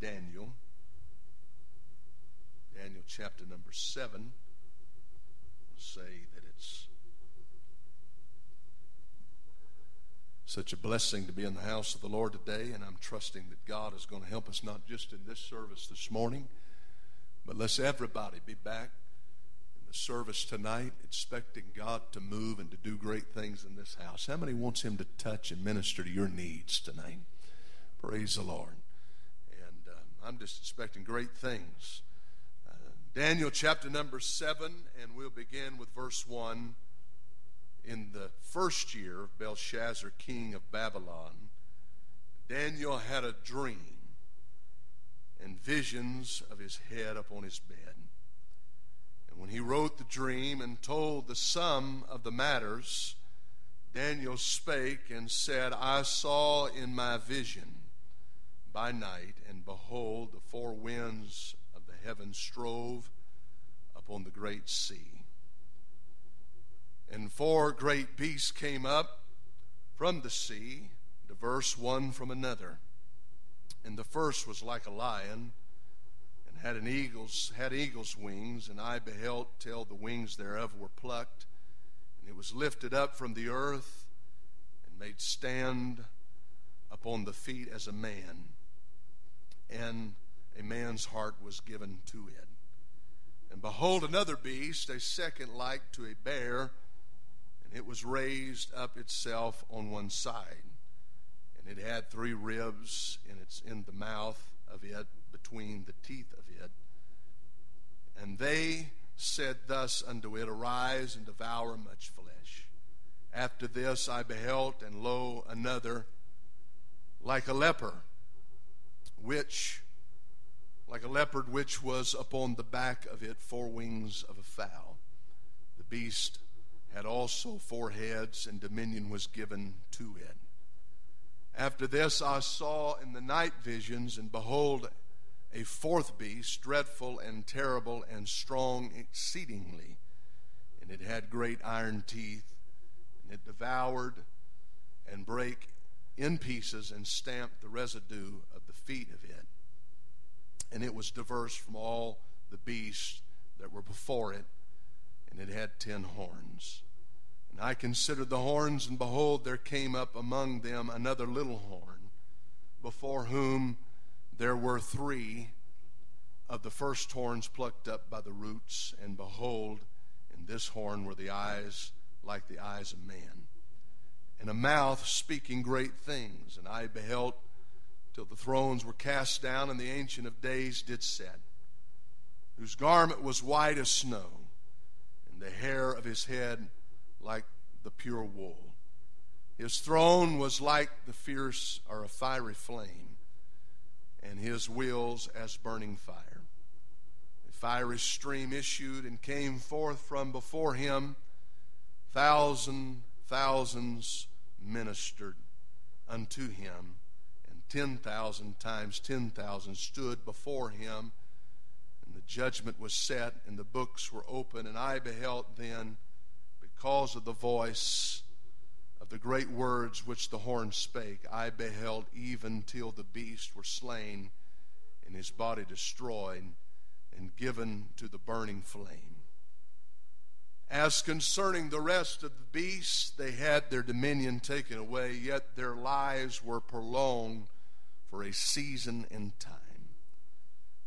Daniel. Daniel chapter number 7. We'll say that it's such a blessing to be in the house of the Lord today, and I'm trusting that God is going to help us not just in this service this morning, but let's everybody be back in the service tonight, expecting God to move and to do great things in this house. How many wants Him to touch and minister to your needs tonight? Praise the Lord. I'm just expecting great things. Uh, Daniel chapter number 7, and we'll begin with verse 1 in the first year of Belshazzar, king of Babylon, Daniel had a dream and visions of his head upon his bed. And when he wrote the dream and told the sum of the matters, Daniel spake and said, I saw in my vision by night, and behold, the four winds of the heaven strove upon the great sea and four great beasts came up from the sea, diverse one from another. And the first was like a lion, and had an eagle's had eagle's wings, and I beheld till the wings thereof were plucked, and it was lifted up from the earth, and made stand upon the feet as a man, and a man's heart was given to it. And behold, another beast, a second like to a bear and it was raised up itself on one side. And it had three ribs in its in the mouth of it, between the teeth of it. And they said thus unto it, Arise and devour much flesh. After this I beheld, and lo, another like a leper, which like a leopard which was upon the back of it four wings of a fowl. The beast had also four heads, and dominion was given to it. After this, I saw in the night visions, and behold, a fourth beast, dreadful and terrible and strong exceedingly. And it had great iron teeth, and it devoured and brake in pieces and stamped the residue of feet of it. And it was diverse from all the beasts that were before it and it had ten horns. And I considered the horns, and behold, there came up among them another little horn, before whom there were three of the first horns plucked up by the roots, and behold, in this horn were the eyes like the eyes of man, and a mouth speaking great things. And I beheld till the thrones were cast down, and the Ancient of Days did sit, whose garment was white as snow and the hair of his head like the pure wool. His throne was like the fierce or a fiery flame, and his wheels as burning fire. A fiery stream issued and came forth from before him. Thousand thousands ministered unto him, and ten thousand times ten thousand stood before him and the judgment was set and the books were open, and I beheld then, because of the voice of the great words which the horn spake, I beheld even till the beast were slain and his body destroyed and given to the burning flame. As concerning the rest of the beasts, they had their dominion taken away, yet their lives were prolonged for a season and time.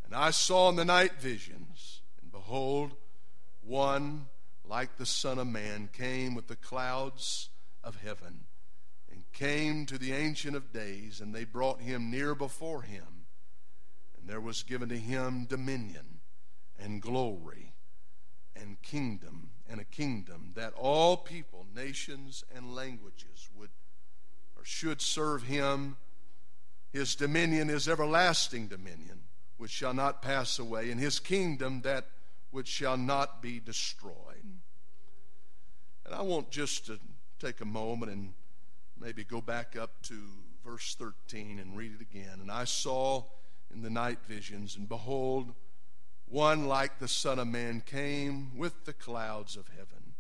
And I saw in the night visions, and behold, one like the Son of Man came with the clouds of heaven, and came to the Ancient of Days, and they brought him near before him. And there was given to him dominion and glory and kingdom and a kingdom that all people, nations, and languages would or should serve him. His dominion is everlasting dominion which shall not pass away, and his kingdom that which shall not be destroyed. And I want just to take a moment and maybe go back up to verse 13 and read it again. And I saw in the night visions, and behold, one like the Son of Man came with the clouds of heaven,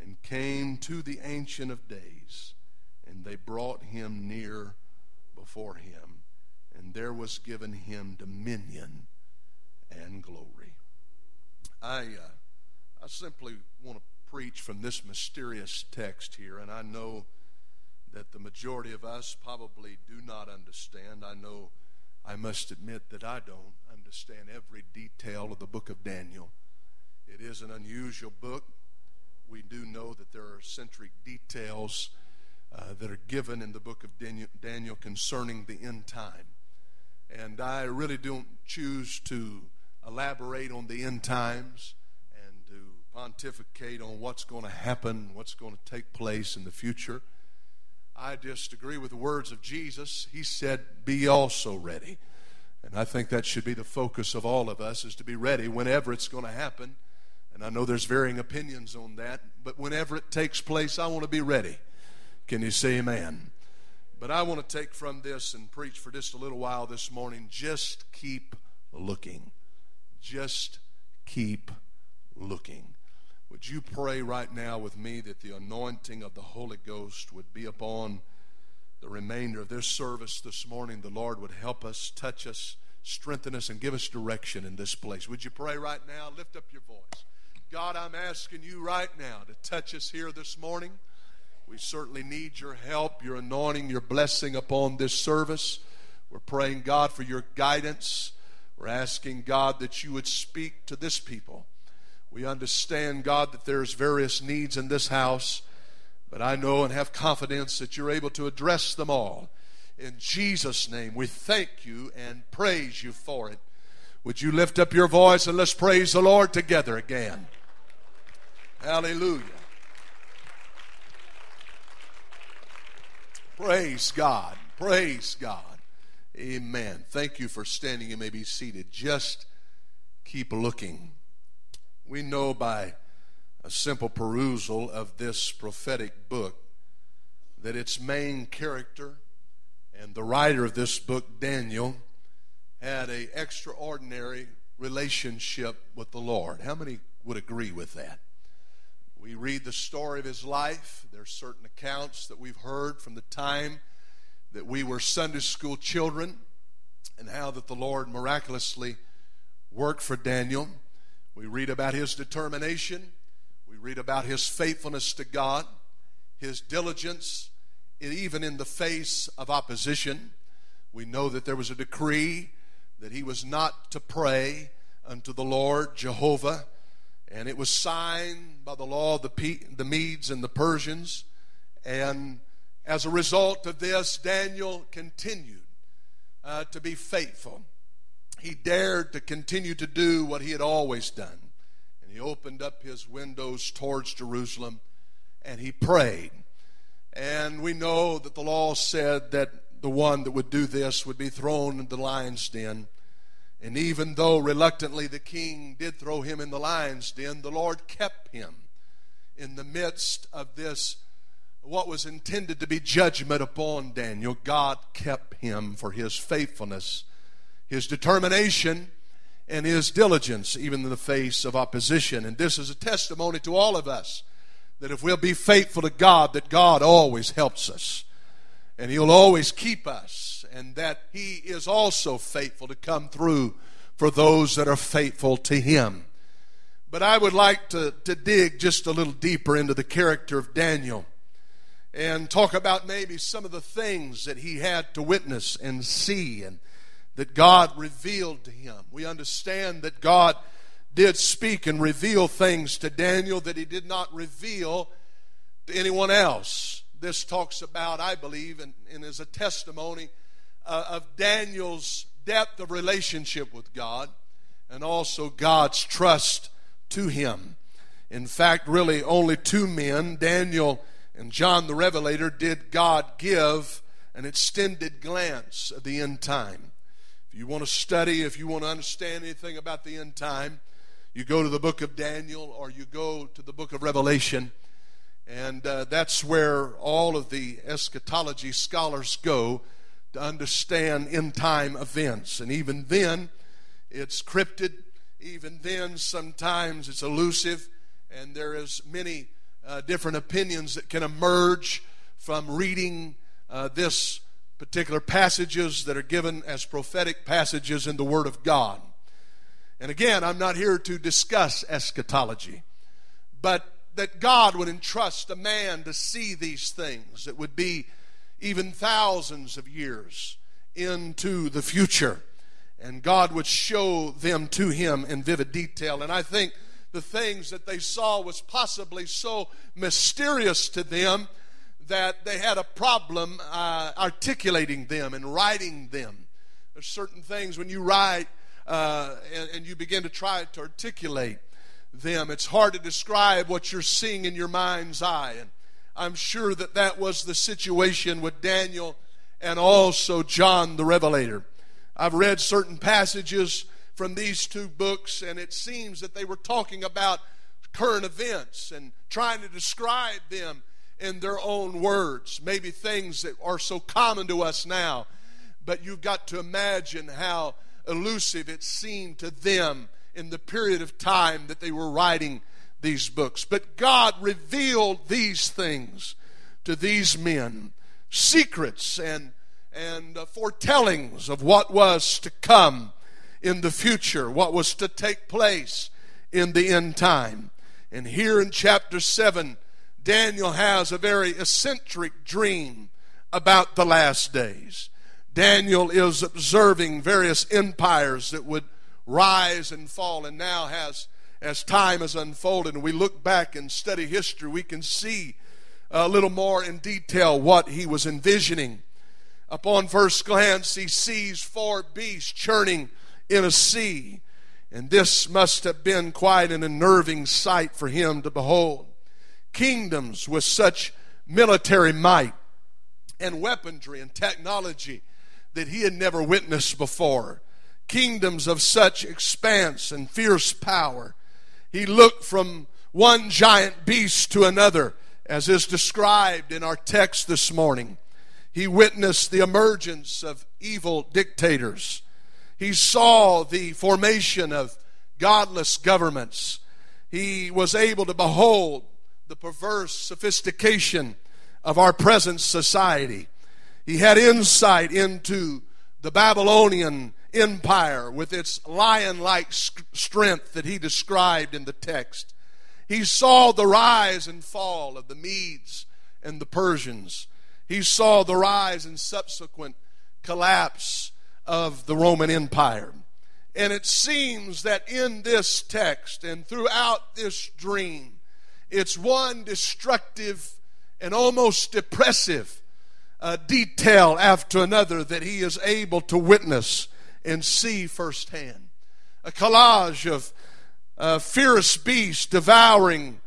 and came to the Ancient of Days, and they brought him near before him and there was given him dominion and glory. I, uh, I simply want to preach from this mysterious text here, and I know that the majority of us probably do not understand. I know I must admit that I don't understand every detail of the book of Daniel. It is an unusual book. We do know that there are centric details uh, that are given in the book of Daniel, Daniel concerning the end time. And I really don't choose to elaborate on the end times and to pontificate on what's going to happen, what's going to take place in the future. I just agree with the words of Jesus. He said, Be also ready. And I think that should be the focus of all of us is to be ready whenever it's going to happen. And I know there's varying opinions on that, but whenever it takes place, I want to be ready. Can you say amen? But I want to take from this and preach for just a little while this morning. Just keep looking. Just keep looking. Would you pray right now with me that the anointing of the Holy Ghost would be upon the remainder of this service this morning? The Lord would help us, touch us, strengthen us, and give us direction in this place. Would you pray right now? Lift up your voice. God, I'm asking you right now to touch us here this morning. We certainly need your help, your anointing, your blessing upon this service. We're praying, God, for your guidance. We're asking, God, that you would speak to this people. We understand, God, that there's various needs in this house, but I know and have confidence that you're able to address them all. In Jesus' name, we thank you and praise you for it. Would you lift up your voice and let's praise the Lord together again? Hallelujah. Praise God. Praise God. Amen. Thank you for standing. You may be seated. Just keep looking. We know by a simple perusal of this prophetic book that its main character and the writer of this book, Daniel, had a extraordinary relationship with the Lord. How many would agree with that? We read the story of his life. There are certain accounts that we've heard from the time that we were Sunday school children and how that the Lord miraculously worked for Daniel. We read about his determination. We read about his faithfulness to God, his diligence, even in the face of opposition. We know that there was a decree that he was not to pray unto the Lord Jehovah and it was signed by the law of the, P- the Medes and the Persians. And as a result of this, Daniel continued uh, to be faithful. He dared to continue to do what he had always done. And he opened up his windows towards Jerusalem and he prayed. And we know that the law said that the one that would do this would be thrown into the lion's den. And even though reluctantly the king did throw him in the lion's den, the Lord kept him in the midst of this, what was intended to be judgment upon Daniel. God kept him for his faithfulness, his determination, and his diligence, even in the face of opposition. And this is a testimony to all of us that if we'll be faithful to God, that God always helps us and He'll always keep us, and that He is also faithful to come through for those that are faithful to Him. But I would like to, to dig just a little deeper into the character of Daniel and talk about maybe some of the things that he had to witness and see and that God revealed to him. We understand that God did speak and reveal things to Daniel that he did not reveal to anyone else this talks about, I believe, and, and is a testimony uh, of Daniel's depth of relationship with God and also God's trust to him. In fact, really, only two men, Daniel and John the Revelator, did God give an extended glance of the end time. If you want to study, if you want to understand anything about the end time, you go to the book of Daniel or you go to the book of Revelation and uh, that's where all of the eschatology scholars go to understand end time events. And even then, it's cryptid. Even then, sometimes it's elusive. And there is many uh, different opinions that can emerge from reading uh, this particular passages that are given as prophetic passages in the Word of God. And again, I'm not here to discuss eschatology, but that God would entrust a man to see these things that would be even thousands of years into the future. And God would show them to him in vivid detail. And I think the things that they saw was possibly so mysterious to them that they had a problem uh, articulating them and writing them. There's certain things when you write uh, and, and you begin to try to articulate them, it's hard to describe what you're seeing in your mind's eye. And I'm sure that that was the situation with Daniel and also John the Revelator. I've read certain passages from these two books, and it seems that they were talking about current events and trying to describe them in their own words. Maybe things that are so common to us now, but you've got to imagine how elusive it seemed to them in the period of time that they were writing these books. But God revealed these things to these men secrets and, and uh, foretellings of what was to come in the future, what was to take place in the end time. And here in chapter 7, Daniel has a very eccentric dream about the last days. Daniel is observing various empires that would rise and fall, and now has, as time has unfolded, and we look back and study history, we can see a little more in detail what he was envisioning. Upon first glance, he sees four beasts churning in a sea, and this must have been quite an unnerving sight for him to behold. Kingdoms with such military might and weaponry and technology that he had never witnessed before. Kingdoms of such expanse and fierce power. He looked from one giant beast to another, as is described in our text this morning. He witnessed the emergence of evil dictators. He saw the formation of godless governments. He was able to behold the perverse sophistication of our present society. He had insight into the Babylonian Empire with its lion like strength that he described in the text. He saw the rise and fall of the Medes and the Persians. He saw the rise and subsequent collapse of the Roman Empire. And it seems that in this text and throughout this dream, it's one destructive and almost depressive uh, detail after another that he is able to witness and see firsthand. A collage of uh, fierce beasts devouring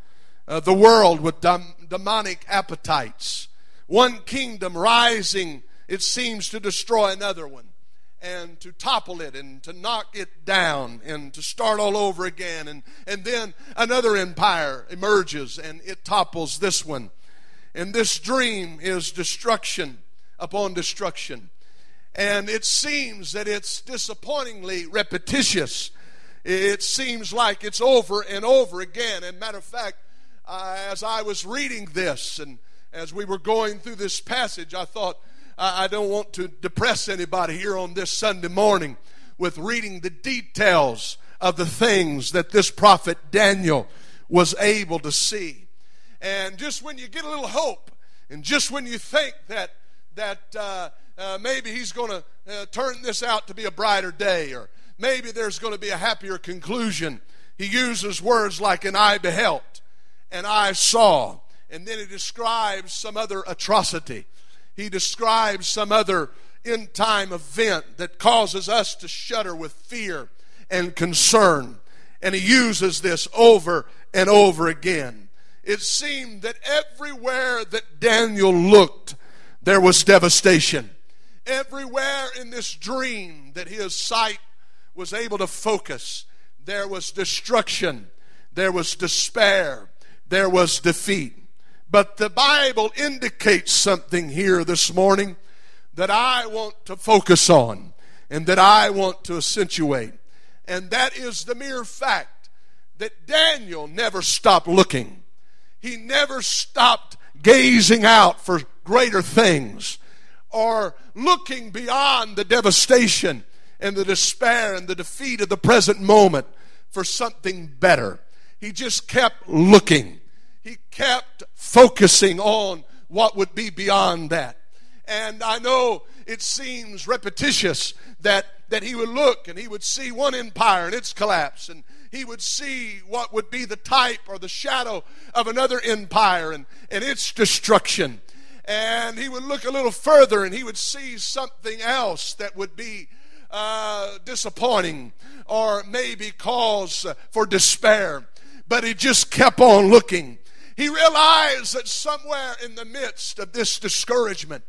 uh, the world with demonic appetites. One kingdom rising, it seems, to destroy another one and to topple it and to knock it down and to start all over again. And, and then another empire emerges and it topples this one. And this dream is destruction upon destruction. And it seems that it's disappointingly repetitious. It seems like it's over and over again. And matter of fact, uh, as I was reading this and as we were going through this passage, I thought, I, I don't want to depress anybody here on this Sunday morning with reading the details of the things that this prophet Daniel was able to see. And just when you get a little hope, and just when you think that that uh, uh, maybe he's going to uh, turn this out to be a brighter day, or maybe there's going to be a happier conclusion, he uses words like "an eye beheld," "and I saw," and then he describes some other atrocity. He describes some other end time event that causes us to shudder with fear and concern. And he uses this over and over again it seemed that everywhere that Daniel looked, there was devastation. Everywhere in this dream that his sight was able to focus, there was destruction, there was despair, there was defeat. But the Bible indicates something here this morning that I want to focus on and that I want to accentuate. And that is the mere fact that Daniel never stopped looking. He never stopped gazing out for greater things. or looking beyond the devastation and the despair and the defeat of the present moment for something better. He just kept looking. He kept focusing on what would be beyond that. And I know it seems repetitious that, that he would look and he would see one empire and its collapse, and he would see what would be the type or the shadow of another empire and, and its destruction. And he would look a little further and he would see something else that would be uh, disappointing or maybe cause for despair. But he just kept on looking. He realized that somewhere in the midst of this discouragement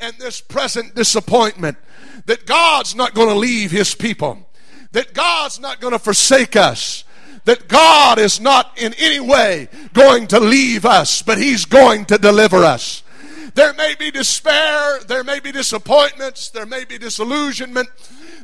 and this present disappointment, that God's not going to leave his people, that God's not going to forsake us, that God is not in any way going to leave us, but he's going to deliver us. There may be despair, there may be disappointments, there may be disillusionment,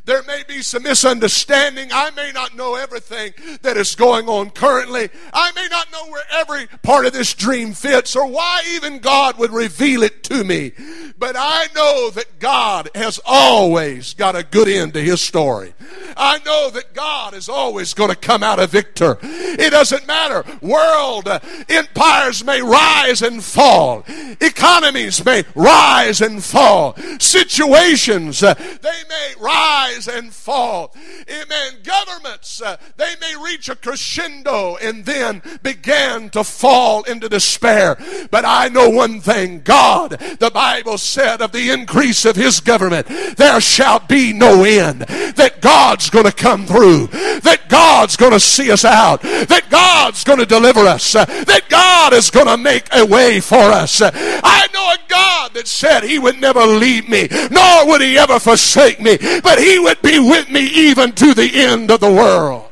there may be some misunderstanding. I may not know everything that is going on currently. I may not know where every part of this dream fits or why even God would reveal it to me. But I know that God has always got a good end to his story. I know that God is always going to come out a victor. It doesn't matter. World uh, empires may rise and fall. Economies may rise and fall. Situations, uh, they may rise rise and fall. Amen. Governments, uh, they may reach a crescendo and then begin to fall into despair. But I know one thing God, the Bible said of the increase of His government, there shall be no end. That God's going to come through. That God's going to see us out. That God's going to deliver us. That God is going to make a way for us. I know a God that said He would never leave me, nor would He ever forsake me, but He would be with me even to the end of the world.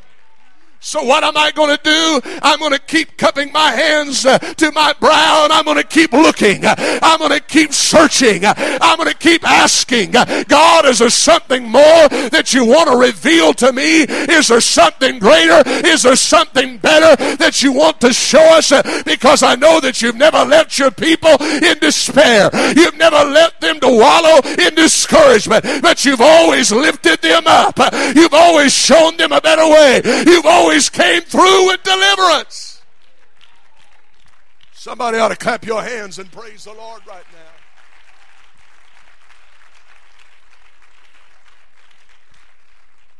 So what am I going to do? I'm going to keep cupping my hands uh, to my brow and I'm going to keep looking. I'm going to keep searching. I'm going to keep asking. God, is there something more that you want to reveal to me? Is there something greater? Is there something better that you want to show us? Because I know that you've never left your people in despair. You've never left them to wallow in discouragement, but you've always lifted them up. You've always shown them a better way. You've always always came through with deliverance. Somebody ought to clap your hands and praise the Lord right now.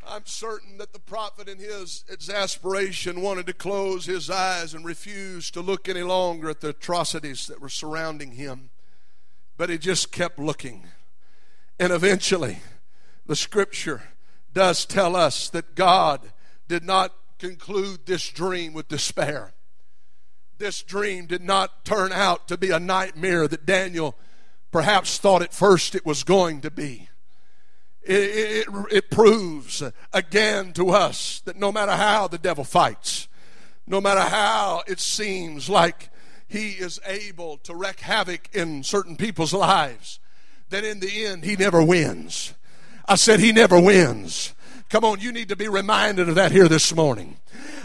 I'm certain that the prophet, in his exasperation, wanted to close his eyes and refuse to look any longer at the atrocities that were surrounding him. But he just kept looking. And eventually, the scripture does tell us that God did not conclude this dream with despair. This dream did not turn out to be a nightmare that Daniel perhaps thought at first it was going to be. It, it, it, proves again to us that no matter how the devil fights, no matter how it seems like he is able to wreak havoc in certain people's lives, that in the end he never wins. I said he never wins. Come on, you need to be reminded of that here this morning.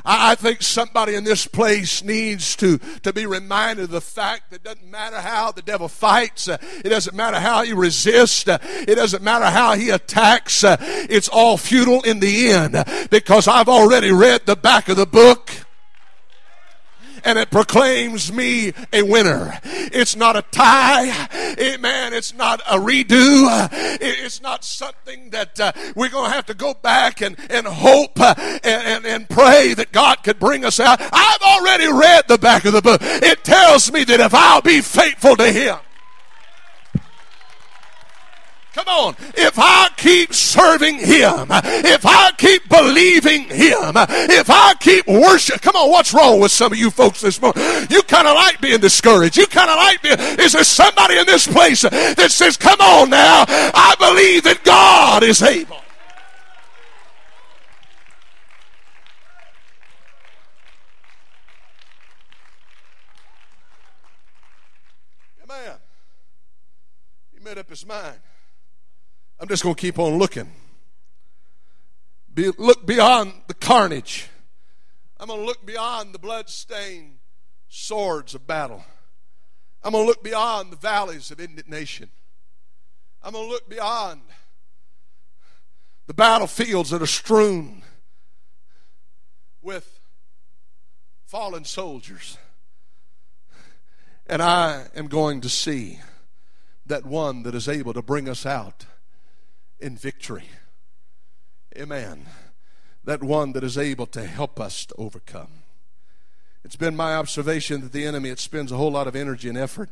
I think somebody in this place needs to, to be reminded of the fact that it doesn't matter how the devil fights, uh, it doesn't matter how he resists, uh, it doesn't matter how he attacks, uh, it's all futile in the end because I've already read the back of the book and it proclaims me a winner. It's not a tie. Amen. It's not a redo. It's not something that uh, we're going to have to go back and, and hope uh, and, and, and pray that God could bring us out. I've already read the back of the book. It tells me that if I'll be faithful to Him, Come on. If I keep serving Him, if I keep believing Him, if I keep worship, come on, what's wrong with some of you folks this morning? You kind of like being discouraged. You kind of like being, is there somebody in this place that says, come on now, I believe that God is able. Amen. He made up his mind. I'm just going to keep on looking. Be, look beyond the carnage. I'm going to look beyond the blood-stained swords of battle. I'm going to look beyond the valleys of indignation. I'm going to look beyond the battlefields that are strewn with fallen soldiers. And I am going to see that one that is able to bring us out in victory. Amen. That one that is able to help us to overcome. It's been my observation that the enemy it spends a whole lot of energy and effort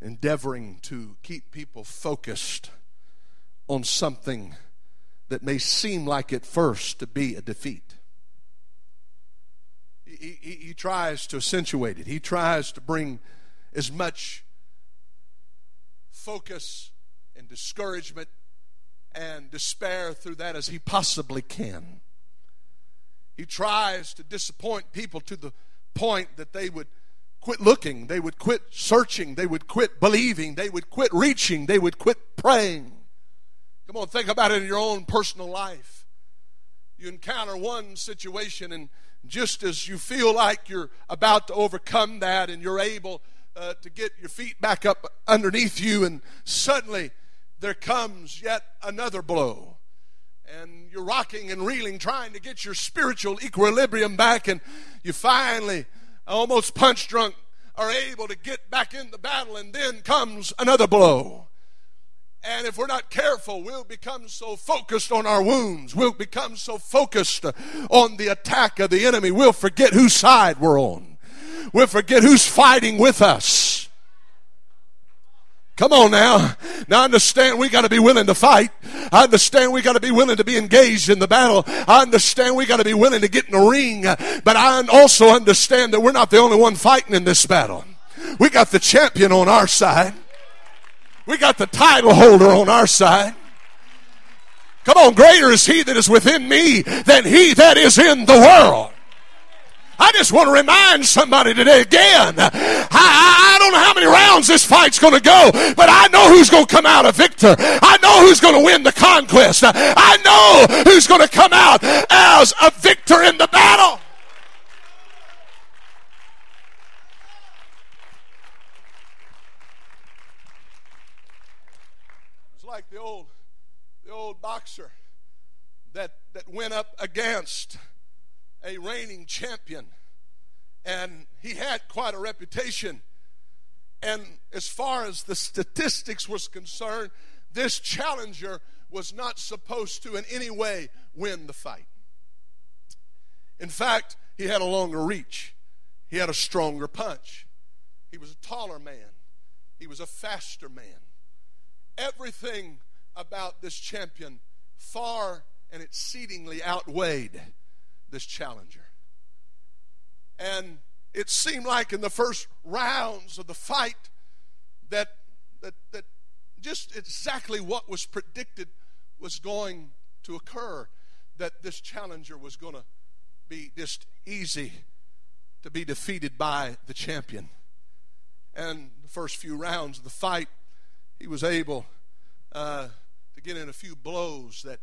endeavoring to keep people focused on something that may seem like at first to be a defeat. He, he, he, tries to accentuate it, he tries to bring as much focus and discouragement and despair through that as he possibly can. He tries to disappoint people to the point that they would quit looking, they would quit searching, they would quit believing, they would quit reaching, they would quit praying. Come on, think about it in your own personal life. You encounter one situation, and just as you feel like you're about to overcome that and you're able uh, to get your feet back up underneath you, and suddenly there comes yet another blow. And you're rocking and reeling, trying to get your spiritual equilibrium back, and you finally, almost punch drunk, are able to get back in the battle, and then comes another blow. And if we're not careful, we'll become so focused on our wounds. We'll become so focused on the attack of the enemy. We'll forget whose side we're on. We'll forget who's fighting with us. Come on now. Now I understand we got to be willing to fight. I understand we got to be willing to be engaged in the battle. I understand we got to be willing to get in the ring. But I also understand that we're not the only one fighting in this battle. We got the champion on our side. We got the title holder on our side. Come on, greater is he that is within me than he that is in the world. I just want to remind somebody today again. I, I, don't know how many rounds this fight's going to go, but I know who's going to come out a victor. I know who's going to win the conquest. I know who's going to come out as a victor in the battle. It's like the old, the old boxer that, that went up against a reigning champion. And he had quite a reputation. And as far as the statistics was concerned, this challenger was not supposed to in any way win the fight. In fact, he had a longer reach, he had a stronger punch, he was a taller man, he was a faster man everything about this champion far and exceedingly outweighed this challenger. And it seemed like in the first rounds of the fight that, that, that just exactly what was predicted was going to occur that this challenger was going to be just easy to be defeated by the champion. And the first few rounds of the fight, he was able uh, to get in a few blows that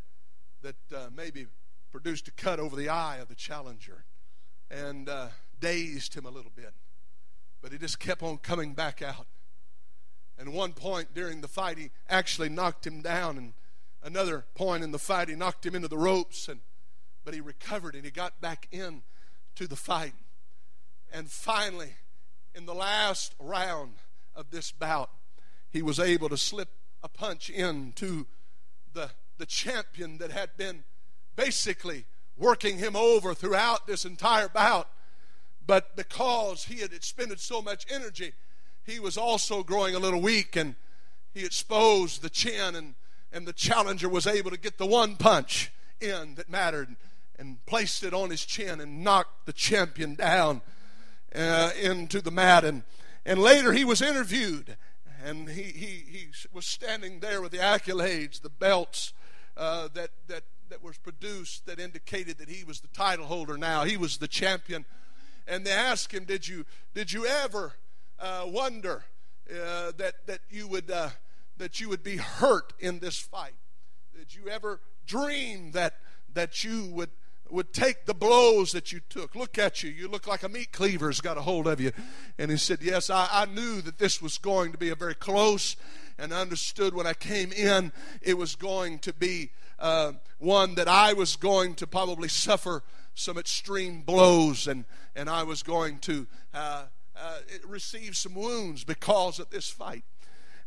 that uh, maybe produced a cut over the eye of the challenger and uh, dazed him a little bit. But he just kept on coming back out. And one point during the fight, he actually knocked him down, and another point in the fight, he knocked him into the ropes, and but he recovered and he got back in to the fight. And finally, in the last round of this bout, he was able to slip a punch into the, the champion that had been basically working him over throughout this entire bout. But because he had expended so much energy, he was also growing a little weak and he exposed the chin and, and the challenger was able to get the one punch in that mattered and placed it on his chin and knocked the champion down uh, into the mat and, and later he was interviewed and he, he, he was standing there with the accolades, the belts uh, that, that, that was produced that indicated that he was the title holder now. He was the champion. And they asked him, Did you, did you ever uh, wonder uh, that, that, you would, uh, that you would be hurt in this fight? Did you ever dream that, that you would would take the blows that you took. Look at you. You look like a meat cleaver's got a hold of you. And he said, Yes, I, I knew that this was going to be a very close and understood when I came in it was going to be uh, one that I was going to probably suffer some extreme blows and, and I was going to uh, uh, receive some wounds because of this fight.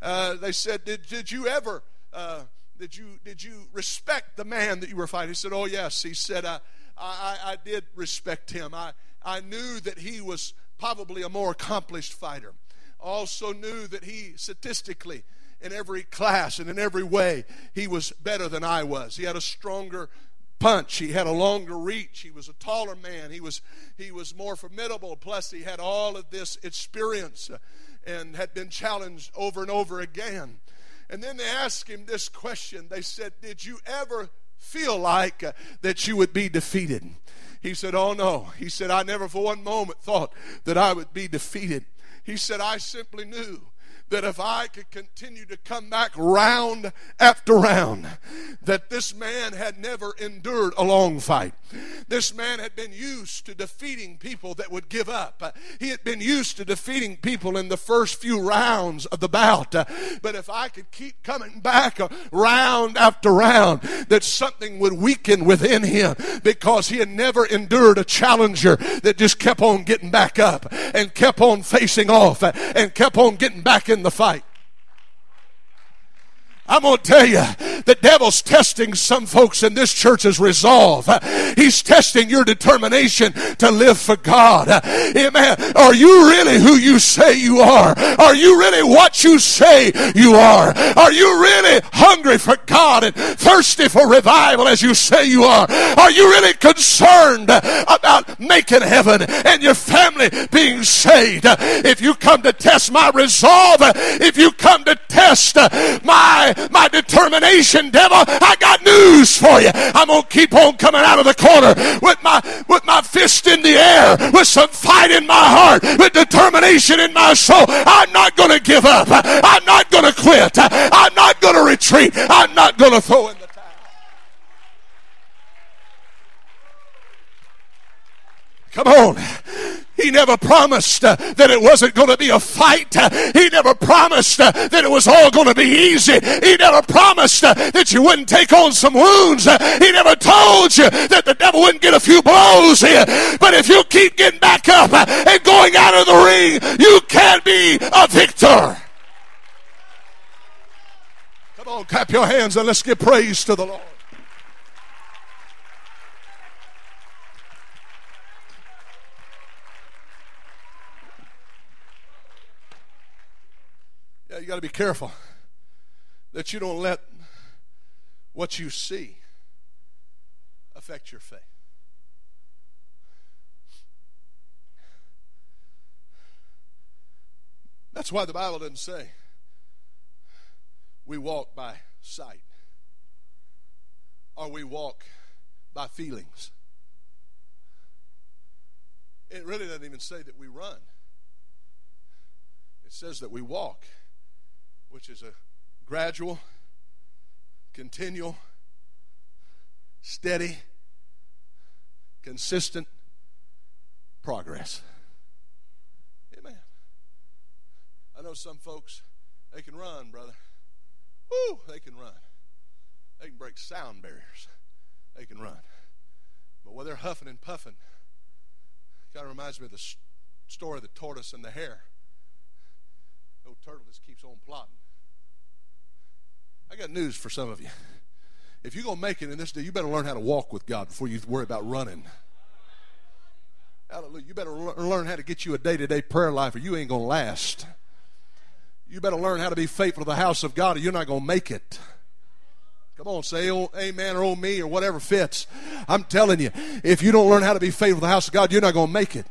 Uh, they said, Did, did you ever uh, did you did you respect the man that you were fighting? He said, "Oh yes." He said, "I I, I did respect him. I I knew that he was probably a more accomplished fighter. Also knew that he statistically." In every class and in every way, he was better than I was. He had a stronger punch. He had a longer reach. He was a taller man. He was he was more formidable. Plus, he had all of this experience and had been challenged over and over again. And then they asked him this question. They said, Did you ever feel like uh, that you would be defeated? He said, Oh no. He said, I never for one moment thought that I would be defeated. He said, I simply knew that if I could continue to come back round after round, that this man had never endured a long fight. This man had been used to defeating people that would give up. He had been used to defeating people in the first few rounds of the bout. But if I could keep coming back round after round, that something would weaken within him because he had never endured a challenger that just kept on getting back up and kept on facing off and kept on getting back in the fight. I'm going to tell you, the devil's testing some folks in this church's resolve. He's testing your determination to live for God. Amen. Are you really who you say you are? Are you really what you say you are? Are you really hungry for God and thirsty for revival as you say you are? Are you really concerned about making heaven and your family being saved? If you come to test my resolve, if you come to test my my determination, devil, I got news for you. I'm gonna keep on coming out of the corner with my with my fist in the air, with some fight in my heart, with determination in my soul. I'm not gonna give up. I'm not gonna quit. I'm not gonna retreat. I'm not gonna throw in the Come on. He never promised uh, that it wasn't going to be a fight. Uh, he never promised uh, that it was all going to be easy. He never promised uh, that you wouldn't take on some wounds. Uh, he never told you that the devil wouldn't get a few blows here. But if you keep getting back up uh, and going out of the ring, you can be a victor. Come on, clap your hands and let's give praise to the Lord. You got to be careful that you don't let what you see affect your faith. That's why the Bible doesn't say we walk by sight or we walk by feelings. It really doesn't even say that we run, it says that we walk which is a gradual, continual, steady, consistent progress. Amen. I know some folks, they can run, brother. Woo, they can run. They can break sound barriers. They can run. But when they're huffing and puffing, kind of reminds me of the story of the tortoise and the hare. Turtle just keeps on plodding. I got news for some of you. If you're going to make it in this day, you better learn how to walk with God before you worry about running. Hallelujah. You better learn how to get you a day to day prayer life or you ain't going to last. You better learn how to be faithful to the house of God or you're not going to make it. Come on, say oh, amen or oh me or whatever fits. I'm telling you, if you don't learn how to be faithful to the house of God, you're not going to make it.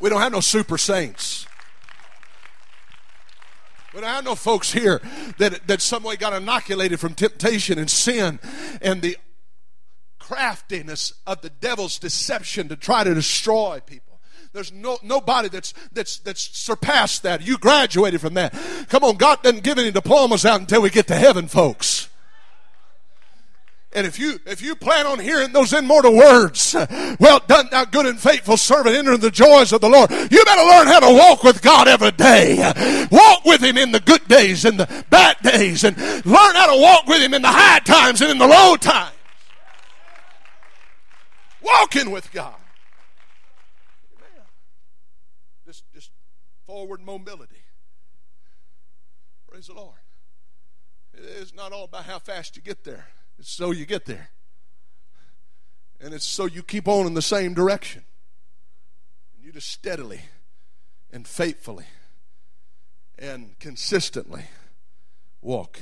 We don't have no super saints. But I know folks here that, that some way got inoculated from temptation and sin and the craftiness of the devil's deception to try to destroy people. There's no, nobody that's, that's, that's surpassed that. You graduated from that. Come on, God doesn't give any diplomas out until we get to heaven, folks. And if you if you plan on hearing those immortal words, well done, thou good and faithful servant, enter the joys of the Lord. You better learn how to walk with God every day. Walk with Him in the good days and the bad days, and learn how to walk with Him in the high times and in the low times. Walking with God. Just, just forward mobility. Praise the Lord. It's not all about how fast you get there. It's so you get there. And it's so you keep on in the same direction. And you just steadily and faithfully and consistently walk.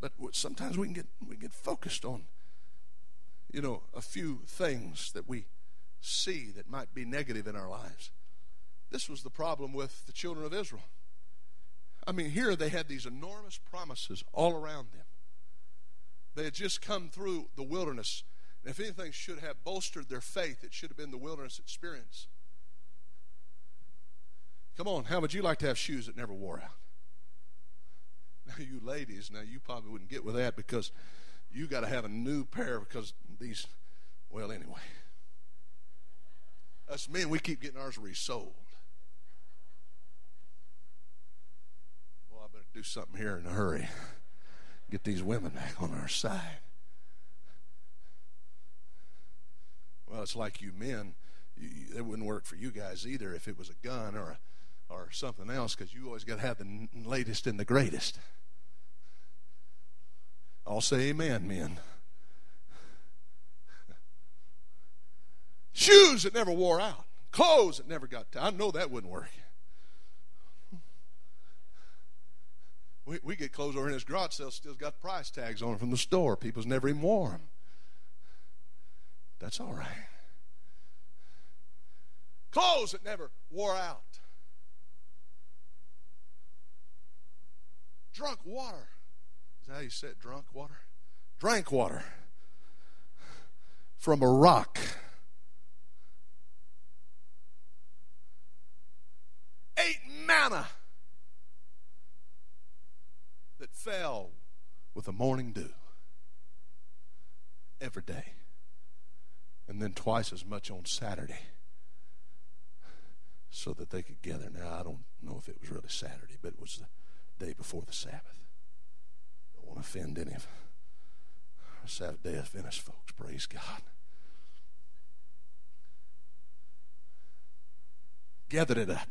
But sometimes we can get we get focused on, you know, a few things that we see that might be negative in our lives. This was the problem with the children of Israel. I mean, here they had these enormous promises all around them. They had just come through the wilderness. And if anything should have bolstered their faith, it should have been the wilderness experience. Come on, how would you like to have shoes that never wore out? Now, you ladies, now you probably wouldn't get with that because you got to have a new pair because these, well, anyway. Us men, we keep getting ours resoled. Well, I better do something here in a hurry get these women back on our side. Well, it's like you men. You, it wouldn't work for you guys either if it was a gun or a, or something else because you always got to have the latest and the greatest. I'll say amen, men. Shoes that never wore out, clothes that never got. I know that wouldn't work. We, we get clothes over in his garage sale, still got price tags on from the store. People's never even worn them. That's all right. Clothes that never wore out. Drunk water. Is that how you say it? Drunk water? Drank water from a rock. Ate manna that fell with the morning dew every day. And then twice as much on Saturday so that they could gather. Now, I don't know if it was really Saturday, but it was the day before the Sabbath. Don't want to offend any of our Sabbath day Adventist folks. Praise God. Gathered it up.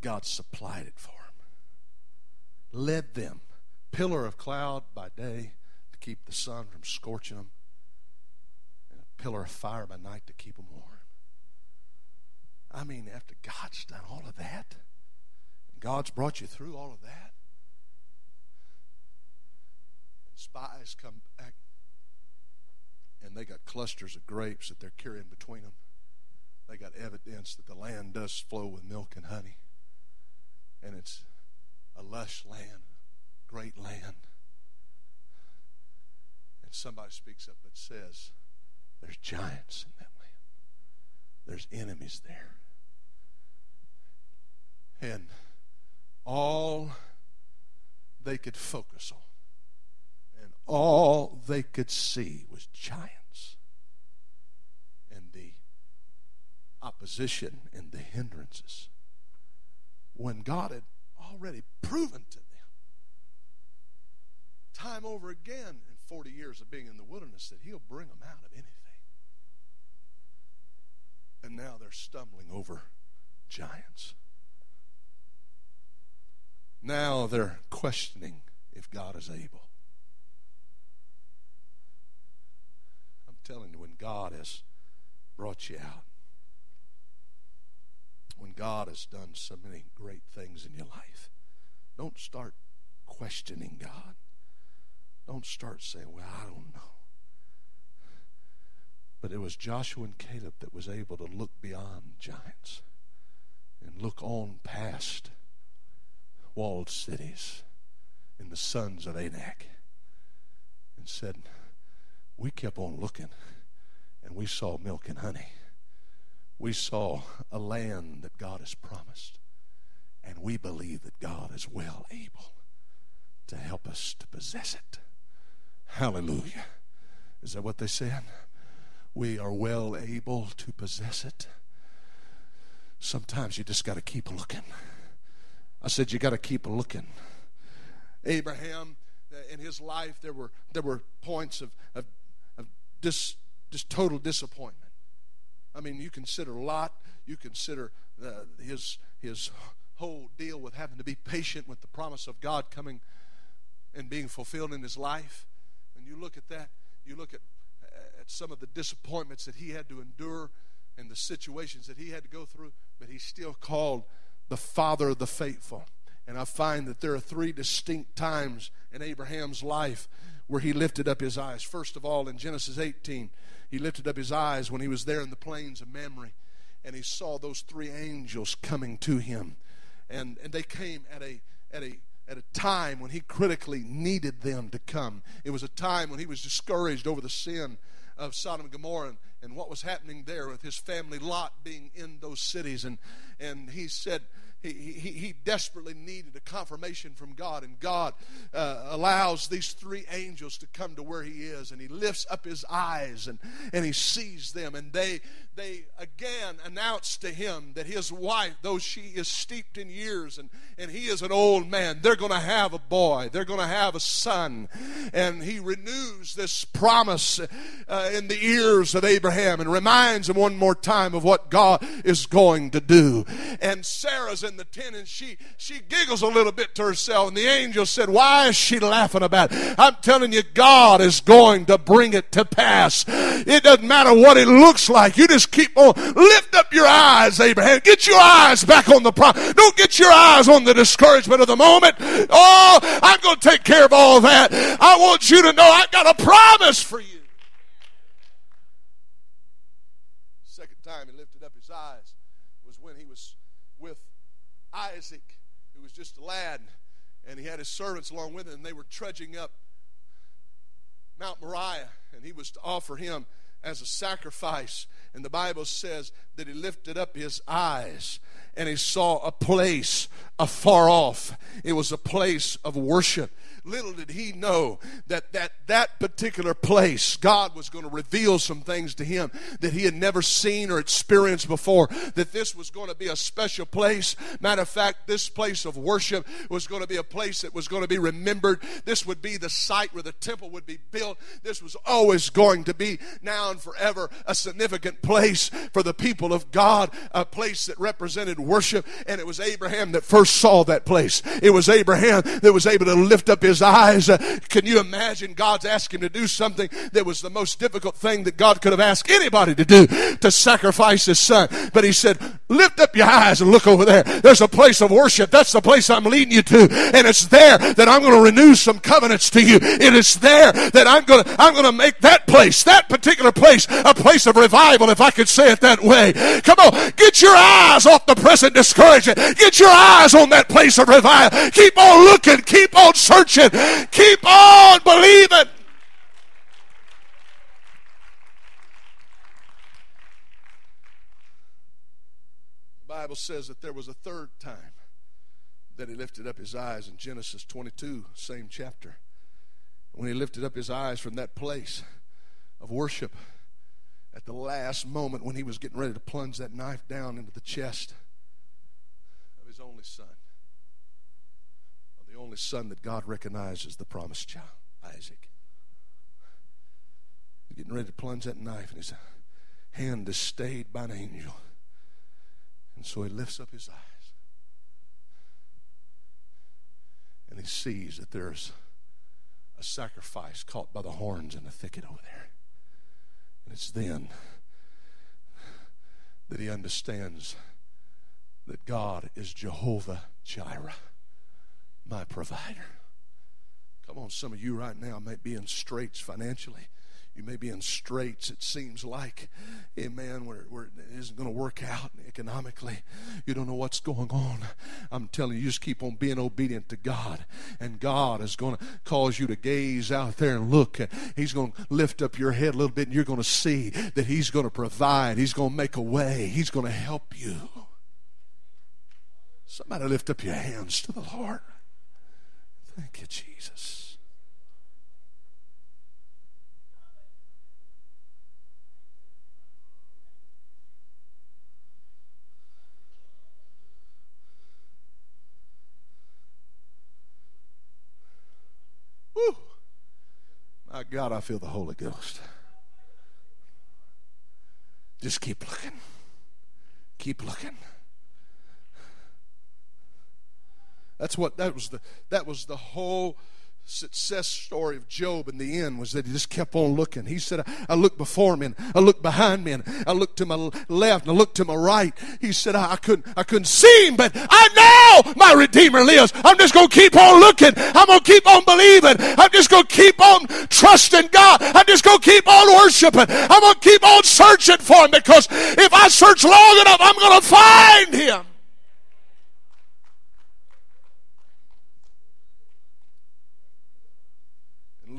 God supplied it for them. Led them. Pillar of cloud by day to keep the sun from scorching them, and a pillar of fire by night to keep them warm. I mean, after God's done all of that, God's brought you through all of that, and spies come back and they got clusters of grapes that they're carrying between them. They got evidence that the land does flow with milk and honey and it's a lush land, great land. And somebody speaks up but says, There's giants in that land, there's enemies there. And all they could focus on and all they could see was giants and the opposition and the hindrances when God had already proven to them time over again in 40 years of being in the wilderness that He'll bring them out of anything. And now they're stumbling over giants. Now they're questioning if God is able. I'm telling you, when God has brought you out, when God has done so many great things in your life. Don't start questioning God. Don't start saying, well, I don't know. But it was Joshua and Caleb that was able to look beyond giants and look on past walled cities and the sons of Anak and said, We kept on looking and we saw milk and honey we saw a land that God has promised, and we believe that God is well able to help us to possess it. Hallelujah. Is that what they said? We are well able to possess it. Sometimes you just got to keep looking. I said you got to keep looking. Abraham, uh, in his life, there were there were points of of, of dis, just total disappointment. I mean, you consider Lot, you consider uh, his his whole deal with having to be patient with the promise of God coming and being fulfilled in his life. And you look at that, you look at at some of the disappointments that he had to endure and the situations that he had to go through, but he's still called the father of the faithful. And I find that there are three distinct times in Abraham's life where he lifted up his eyes. First of all, in Genesis 18, he lifted up his eyes when he was there in the plains of Mamre, and he saw those three angels coming to him. And, and they came at a, at, a, at a time when he critically needed them to come. It was a time when he was discouraged over the sin of Sodom and Gomorrah and, and what was happening there with his family Lot being in those cities. And, and he said, he, he, desperately needed a confirmation from God, and God uh, allows these three angels to come to where he is, and he lifts up his eyes and, and he sees them, and they they again announce to him that his wife, though she is steeped in years and, and he is an old man, they're going to have a boy, they're going to have a son, and he renews this promise uh, in the ears of Abraham and reminds him one more time of what God is going to do. And Sarah's in the tent and she she giggles a little bit to herself. And the angel said, Why is she laughing about it? I'm telling you, God is going to bring it to pass. It doesn't matter what it looks like. You just keep on. Lift up your eyes, Abraham. Get your eyes back on the problem. Don't get your eyes on the discouragement of the moment. Oh, I'm going to take care of all that. I want you to know I've got a promise for you. Second time he lifted up his eyes was when he was with Isaac, who was just a lad, and he had his servants along with him, and they were trudging up Mount Moriah, and he was to offer him as a sacrifice. And the Bible says that he lifted up his eyes and he saw a place afar off. It was a place of worship. Little did he know that that, that particular place, God was going to reveal some things to him that he had never seen or experienced before. That this was going to be a special place. Matter of fact, this place of worship was going to be a place that was going to be remembered. This would be the site where the temple would be built. This was always going to be now and forever a significant place for the people of God, a place that represented worship. And it was Abraham that first saw that place. It was Abraham that was able to lift up his eyes. Uh, can you imagine God's asking him to do something that was the most difficult thing that God could have asked anybody to do to sacrifice his son? But he said, Lift up your eyes and look over there. There's a place of worship. That's the place I'm leading you to. And it's there that I'm going to renew some covenants to you. It is there that I'm going to, I'm going to make that place, that particular place, a place of revival, if I could say it that way. Come on, get your eyes off the present discouragement. Get your eyes on that place of revival. Keep on looking. Keep on searching. Keep on believing. The Bible says that there was a third time that he lifted up his eyes in Genesis 22, same chapter. When he lifted up his eyes from that place of worship at the last moment when he was getting ready to plunge that knife down into the chest only son the only son that God recognizes, the promised child, Isaac. He's getting ready to plunge that knife, and his hand is stayed by an angel. And so he lifts up his eyes. And he sees that there's a sacrifice caught by the horns in the thicket over there. And it's then that he understands that God is Jehovah Jireh my provider. Come on, some of you right now may be in straits financially. You may be in straits, it seems like, amen, where, where it isn't going to work out economically. You don't know what's going on. I'm telling you, you just keep on being obedient to God. And God is going to cause you to gaze out there and look. He's going to lift up your head a little bit, and you're going to see that He's going to provide. He's going to make a way. He's going to help you. Somebody lift up your hands to the Lord. Thank you, Jesus. Woo. My God, I feel the Holy Ghost. Just keep looking. Keep looking. That's what that was the that was the whole success story of Job in the end was that he just kept on looking. He said, I, looked before me and I looked behind me and I looked to my left and I looked to my right. He said, I, I couldn't, I couldn't see him, but I know my Redeemer lives. I'm just to keep on looking. I'm to keep on believing. I'm just to keep on trusting God. I'm just to keep on worshiping. I'm to keep on searching for him because if I search long enough, I'm to find him.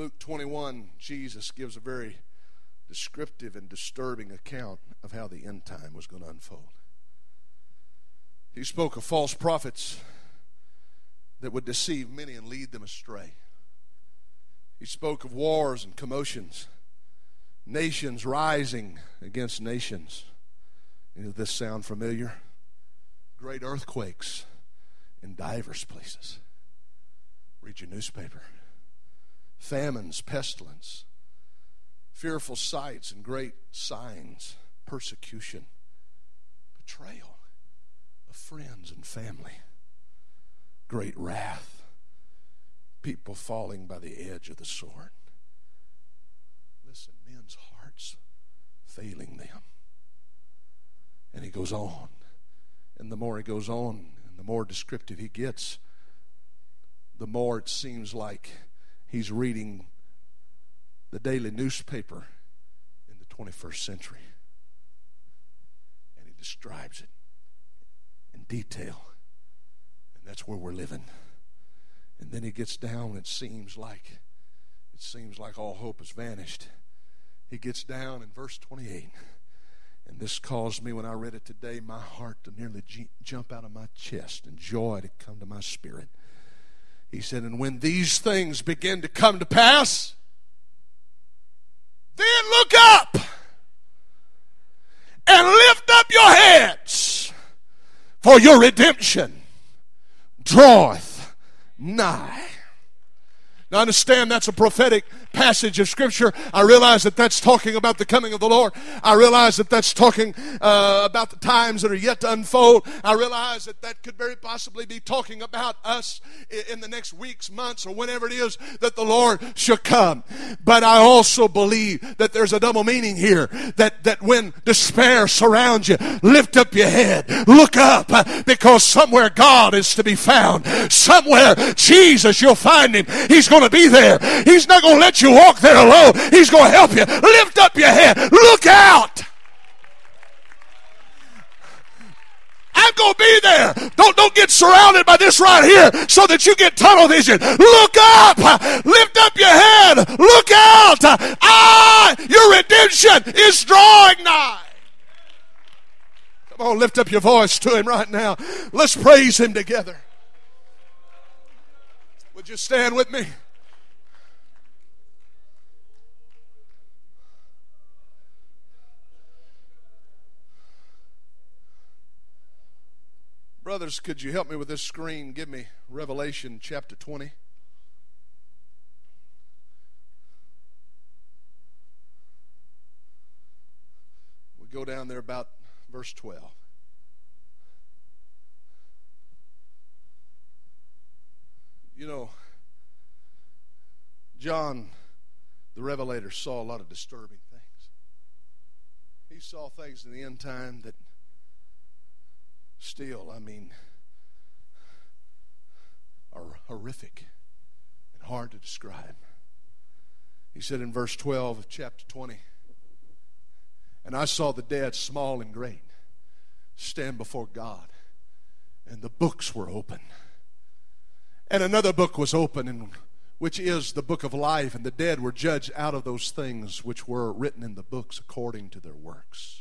Luke 21, Jesus gives a very descriptive and disturbing account of how the end time was going to unfold. He spoke of false prophets that would deceive many and lead them astray. He spoke of wars and commotions, nations rising against nations. Does this sound familiar? Great earthquakes in divers places. Read your newspaper famines, pestilence, fearful sights and great signs, persecution, betrayal of friends and family, great wrath, people falling by the edge of the sword. Listen, men's hearts failing them. And he goes on. And the more he goes on, and the more descriptive he gets, the more it seems like he's reading the daily newspaper in the 21st century. And he describes it in detail. And that's where we're living. And then he gets down, and it seems like it seems like all hope has vanished. He gets down in verse 28. And this caused me, when I read it today, my heart to nearly jump out of my chest and joy to come to my spirit. He said, And when these things begin to come to pass, then look up and lift up your heads, for your redemption draweth nigh. Now, understand that's a prophetic passage of Scripture. I realize that that's talking about the coming of the Lord. I realize that that's talking uh, about the times that are yet to unfold. I realize that that could very possibly be talking about us in the next weeks, months, or whenever it is that the Lord shall come. But I also believe that there's a double meaning here. That, that when despair surrounds you, lift up your head, look up, because somewhere God is to be found. Somewhere Jesus, you'll find Him. He's going going to be there. He's not going to let you walk there alone. He's going to help you. Lift up your head. Look out. I'm going to be there. Don't, don't get surrounded by this right here so that you get tunnel vision. Look up. Lift up your head. Look out. Ah, your redemption is drawing nigh. Come on, lift up your voice to him right now. Let's praise him together. Would you stand with me? Brothers, could you help me with this screen? Give me Revelation chapter 20. We go down there about verse 12. You know, John the Revelator saw a lot of disturbing things. He saw things in the end time that still, I mean, are horrific and hard to describe. He said in verse 12 of chapter 20, And I saw the dead, small and great, stand before God, and the books were open. And another book was open, and which is the book of life, and the dead were judged out of those things which were written in the books according to their works.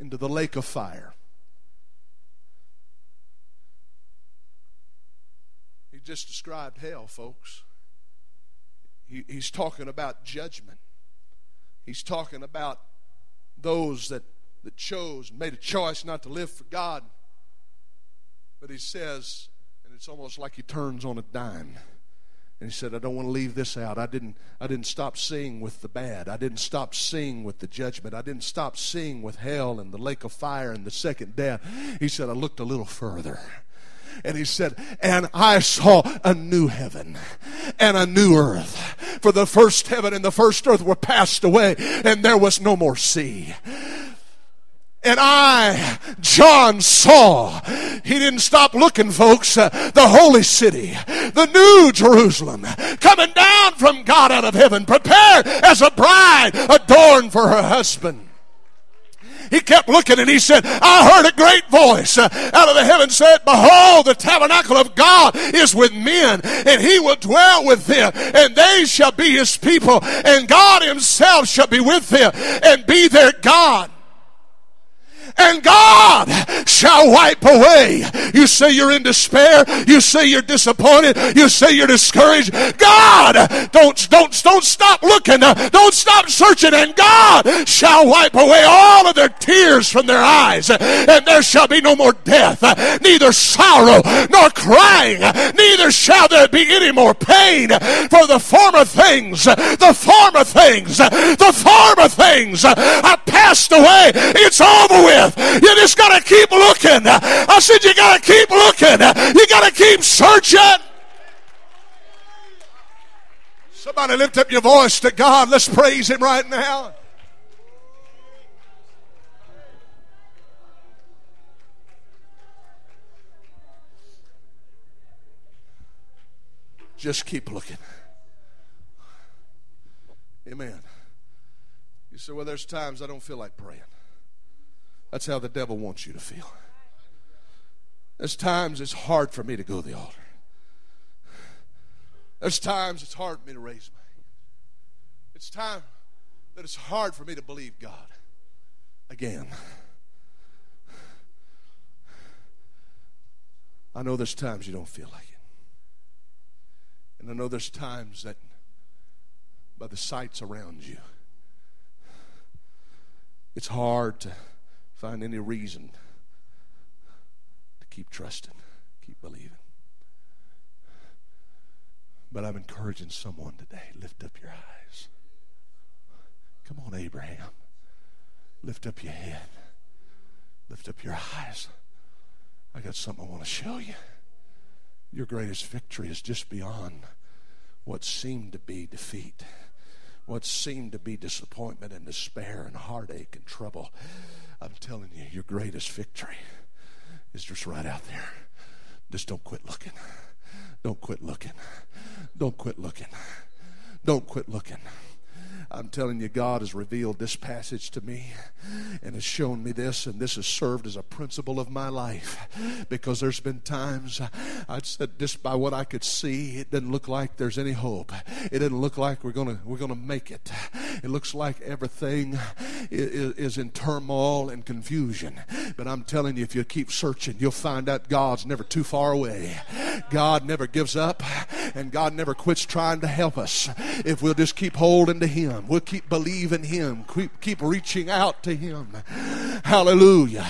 into the lake of fire. He just described hell, folks. He, he's talking about judgment. He's talking about those that, that chose, made a choice not to live for God. But he says, and it's almost like he turns on a dime. And he said, I don't want to leave this out. I didn't, I didn't stop seeing with the bad. I didn't stop seeing with the judgment. I didn't stop seeing with hell and the lake of fire and the second death. He said, I looked a little further. And he said, And I saw a new heaven and a new earth. For the first heaven and the first earth were passed away, and there was no more sea. And I, John, saw, he didn't stop looking, folks, uh, the holy city, the new Jerusalem, coming down from God out of heaven, prepared as a bride adorned for her husband. He kept looking and he said, I heard a great voice uh, out of the heaven said, Behold, the tabernacle of God is with men, and he will dwell with them, and they shall be his people, and God himself shall be with them and be their God and God shall wipe away. You say you're in despair. You say you're disappointed. You say you're discouraged. God, don't, don't, don't stop looking. Don't stop searching. And God shall wipe away all of their tears from their eyes. And there shall be no more death, neither sorrow nor crying. Neither shall there be any more pain. For the former things, the former things, the former things are passed away. It's over with. You just got to keep looking. I said, You got to keep looking. You got to keep searching. Somebody lift up your voice to God. Let's praise Him right now. Just keep looking. Amen. You say, well, there's times I don't feel like praying. That's how the devil wants you to feel. There's times it's hard for me to go to the altar. There's times it's hard for me to raise my hand. It's time that it's hard for me to believe God again. I know there's times you don't feel like it. And I know there's times that by the sights around you, it's hard to find any reason to keep trusting, keep believing. But I'm encouraging someone today. Lift up your eyes. Come on, Abraham. Lift up your head. Lift up your eyes. I got something I want to show you. Your greatest victory is just beyond what seemed to be defeat, what seemed to be disappointment and despair and heartache and trouble. I'm telling you, your greatest victory is just right out there. Just don't quit looking. Don't quit looking. Don't quit looking. Don't quit looking. I'm telling you, God has revealed this passage to me and has shown me this, and this has served as a principle of my life because there's been times I said just by what I could see, it doesn't look like there's any hope. It doesn't look like we're gonna we're gonna make it. It looks like everything is, is in turmoil and confusion. But I'm telling you, if you keep searching, you'll find out God's never too far away. God never gives up, and God never quits trying to help us if we'll just keep holding to Him. Him. We'll keep believing Him. Keep, keep reaching out to Him. Hallelujah.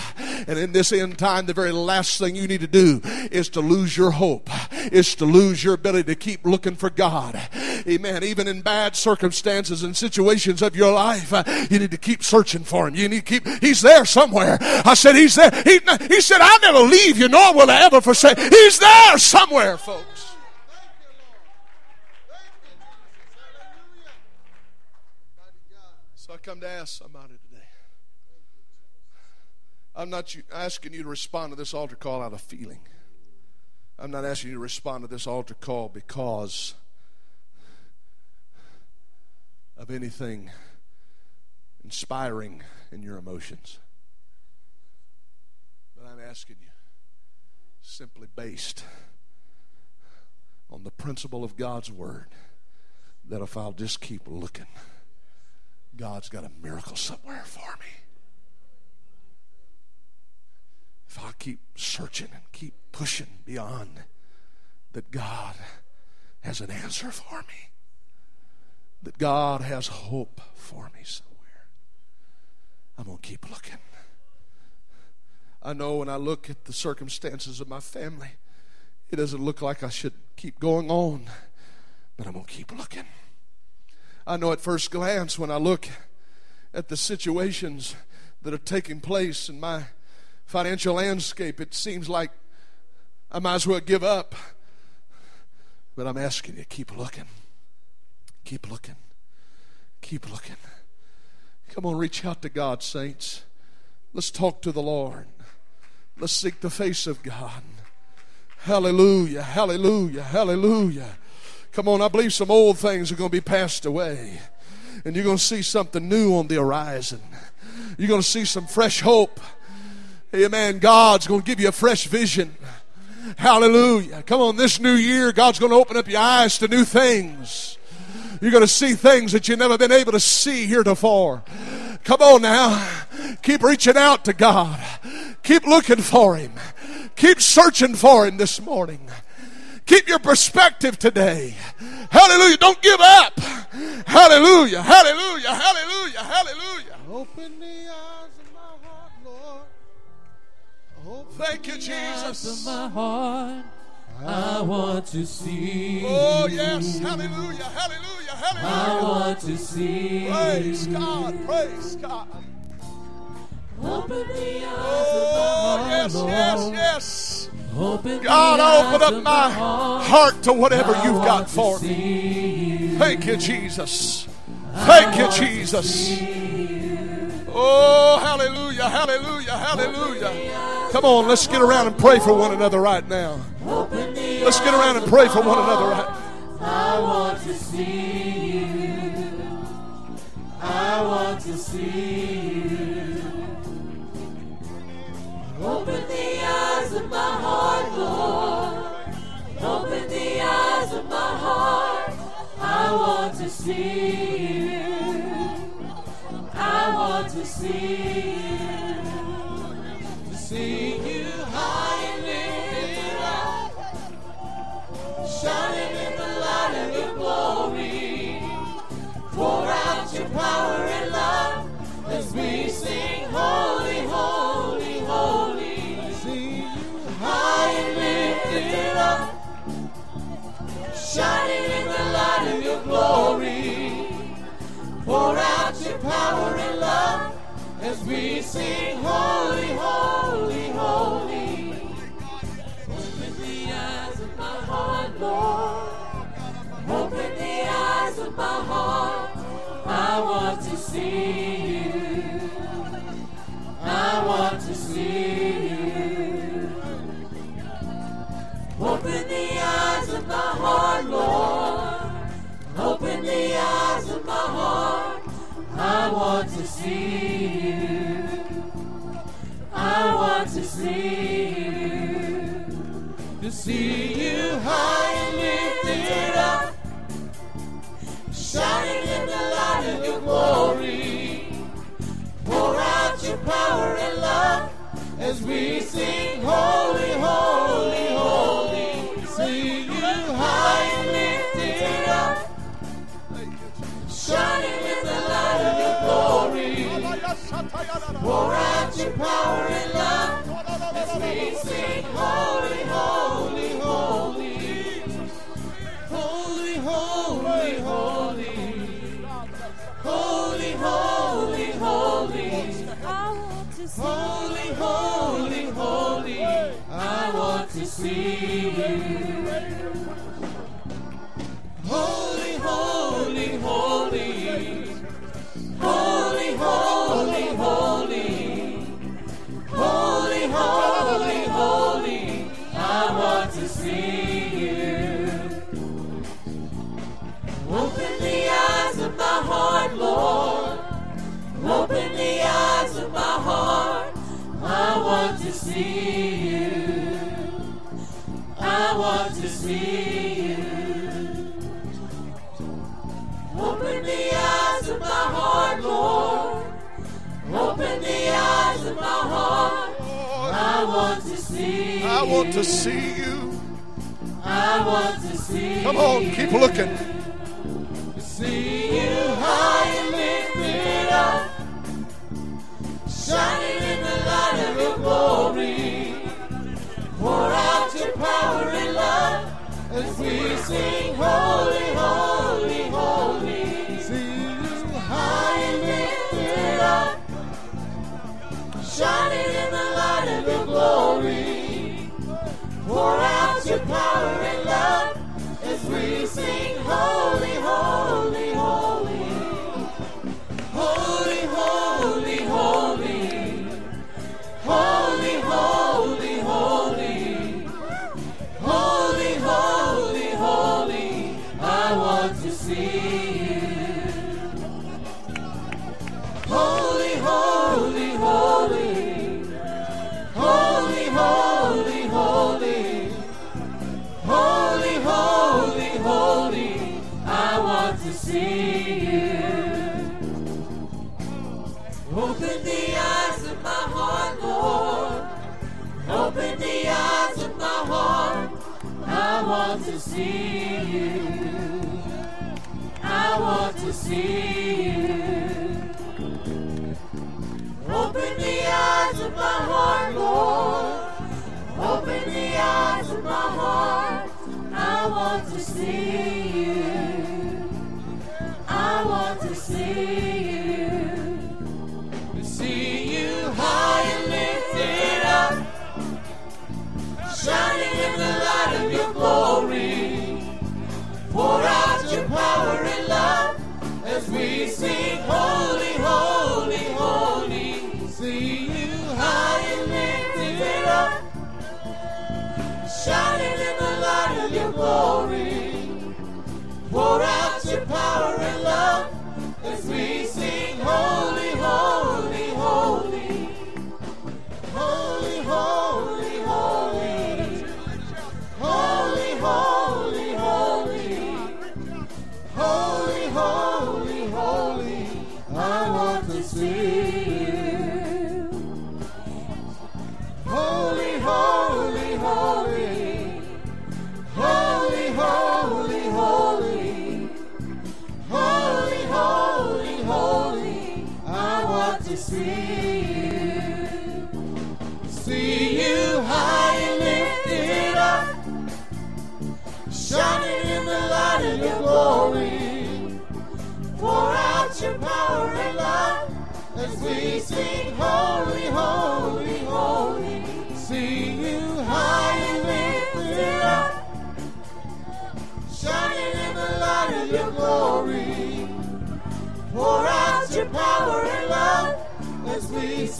And in this end time, the very last thing you need to do is to lose your hope, is to lose your ability to keep looking for God. Amen. Even in bad circumstances and situations of your life, uh, you need to keep searching for Him. You need to keep, He's there somewhere. I said, He's there. He, he said, I'll never leave you, nor will I ever forsake. He's there somewhere, folks. Come to ask somebody today. I'm not asking you to respond to this altar call out of feeling. I'm not asking you to respond to this altar call because of anything inspiring in your emotions. But I'm asking you simply based on the principle of God's Word that if I'll just keep looking, God's got a miracle somewhere for me. If I keep searching and keep pushing beyond, that God has an answer for me, that God has hope for me somewhere. I'm going to keep looking. I know when I look at the circumstances of my family, it doesn't look like I should keep going on, but I'm going to keep looking. I know at first glance when I look at the situations that are taking place in my financial landscape, it seems like I might as well give up. But I'm asking you, keep looking. Keep looking. Keep looking. Come on, reach out to God, saints. Let's talk to the Lord. Let's seek the face of God. Hallelujah, hallelujah, hallelujah. Come on, I believe some old things are going to be passed away. And you're going to see something new on the horizon. You're going to see some fresh hope. Amen. God's going to give you a fresh vision. Hallelujah. Come on, this new year, God's going to open up your eyes to new things. You're going to see things that you've never been able to see heretofore. Come on now. Keep reaching out to God. Keep looking for Him. Keep searching for Him this morning. Keep your perspective today. Hallelujah. Don't give up. Hallelujah. Hallelujah. Hallelujah. Hallelujah. Open the eyes of my heart, Lord. Open Thank you, the eyes Jesus. of my heart. I want to see. Oh, yes. Hallelujah. Hallelujah. Hallelujah. I want to see. Praise God. Praise God. Open the eyes Oh, of my oh, yes, heart, yes, Lord. yes. Open God, open up my heart. to whatever you've got for me. Thank you, Jesus. Thank you, Jesus. Oh, hallelujah, hallelujah, hallelujah. Come on, let's get around and pray for one another right now. Let's get around and pray for one another right I want to see you. I want to see you. Open the eyes of my heart, Lord. Open the eyes of my heart. I want to see you. I want to see you. To see you high and lifted up shining shining in the light of your glory. Pour out your power and love as we sing, Holy, I want to see you. To see you up, shining in the light of your glory. Pour out your power and love as we sing, Holy, Holy. Pour out your power and love as we sing, Holy, Holy, Holy. Holy, holy, holy. Holy, holy, holy. Holy, holy, see you. I want to see you. Open the eyes of my heart, Lord. Open the eyes of my heart. I want to see. I want to see you. I want to see. Come on, keep looking. holy, holy, holy. High and lifted up, shining in the light of your glory. For.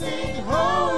sing holy.